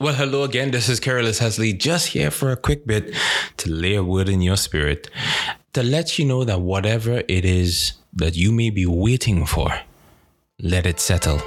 Well, hello again. This is Carolus Hesley, just here for a quick bit to lay a word in your spirit to let you know that whatever it is that you may be waiting for, let it settle.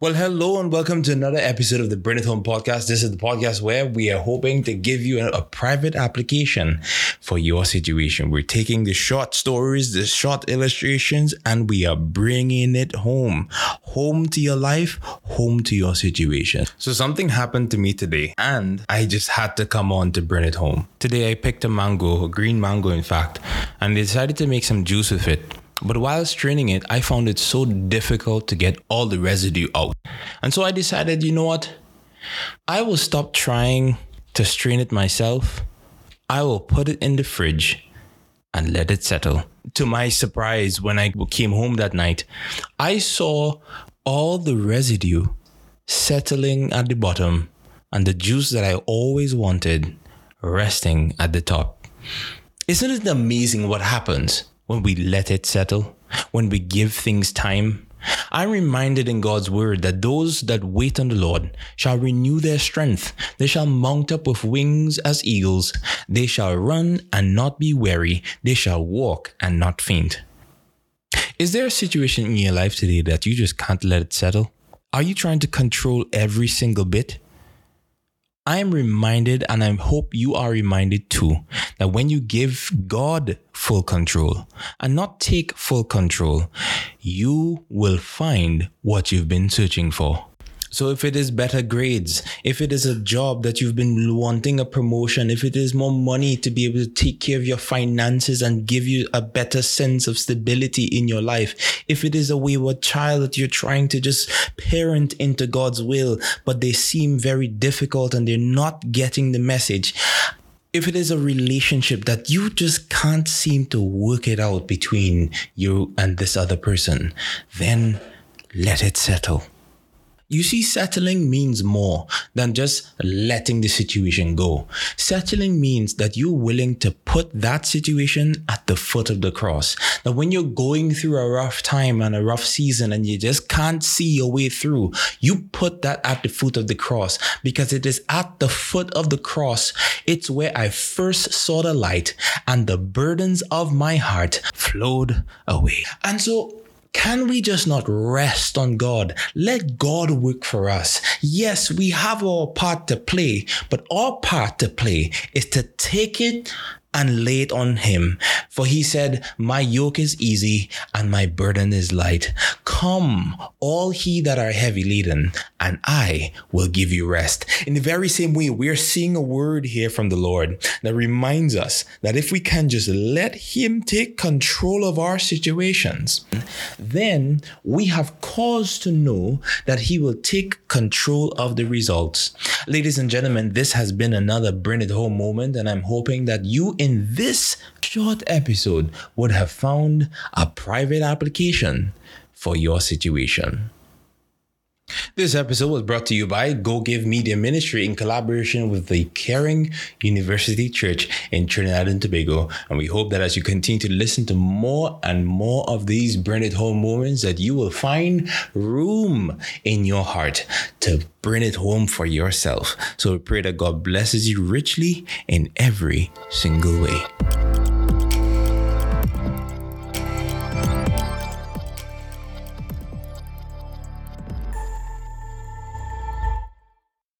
Well, hello and welcome to another episode of the Bring It Home podcast. This is the podcast where we are hoping to give you a, a, private application for your situation. We're taking the short stories, the short illustrations, and we are bringing it home. Home to your life, home to your situation. So, something happened to me today, and I just had to come on to bring it home. Today, I picked a mango, a green mango, in fact, and decided to make some juice with it. But while straining it, I found it so difficult to get all the residue out. And so I decided, you know what? I will stop trying to strain it myself. I will put it in the fridge and let it settle. To my surprise, when I came home that night, I saw all the residue settling at the bottom and the juice that I always wanted resting at the top. Isn't it amazing what happens when we let it settle, when we give things time. I'm reminded in God's word that those that wait on the Lord shall renew their strength. They shall mount up with wings as eagles. They shall run and not be weary. They shall walk and not faint. Is there a situation in your life today that you just can't let it settle? Are you trying to control every single bit? I am reminded, and I hope you are reminded too, that when you give God full control and not take full control, you will find what you've been searching for. So if it is better grades, if it is a job that you've been wanting a promotion, if it is more money to be able to take care of your finances and give you a better sense of stability in your life, if it is a wayward child that you're trying to just parent into God's will, but they seem very difficult and they're not getting the message, if it is a relationship that you just can't seem to work it out between you and this other person, then let it settle. You see, settling means more than just letting the situation go. Settling means that you're willing to put that situation at the foot of the cross. That when you're going through a rough time and a rough season and you just can't see your way through, you put that at the foot of the cross because it is at the foot of the cross. It's where I first saw the light and the burdens of my heart flowed away. And so can we just not rest on God? Let God work for us. Yes, we have our part to play, but our part to play is to take it and lay it on him. For he said, My yoke is easy and my burden is light. Come, all he that are heavy laden, and I will give you rest. In the very same way, we're seeing a word here from the Lord that reminds us that if we can just let him take control of our situations, then we have cause to know that he will take control of the results. Ladies and gentlemen, this has been another Bring It Home moment, and I'm hoping that you in this short episode would have found a private application for your situation. This episode was brought to you by Go Give Media Ministry in collaboration with the Caring University Church in Trinidad and Tobago. And we hope that as you continue to listen to more and more of these Bring It Home moments, that you will find room in your heart to bring it home for yourself. So we pray that God blesses you richly in every single way.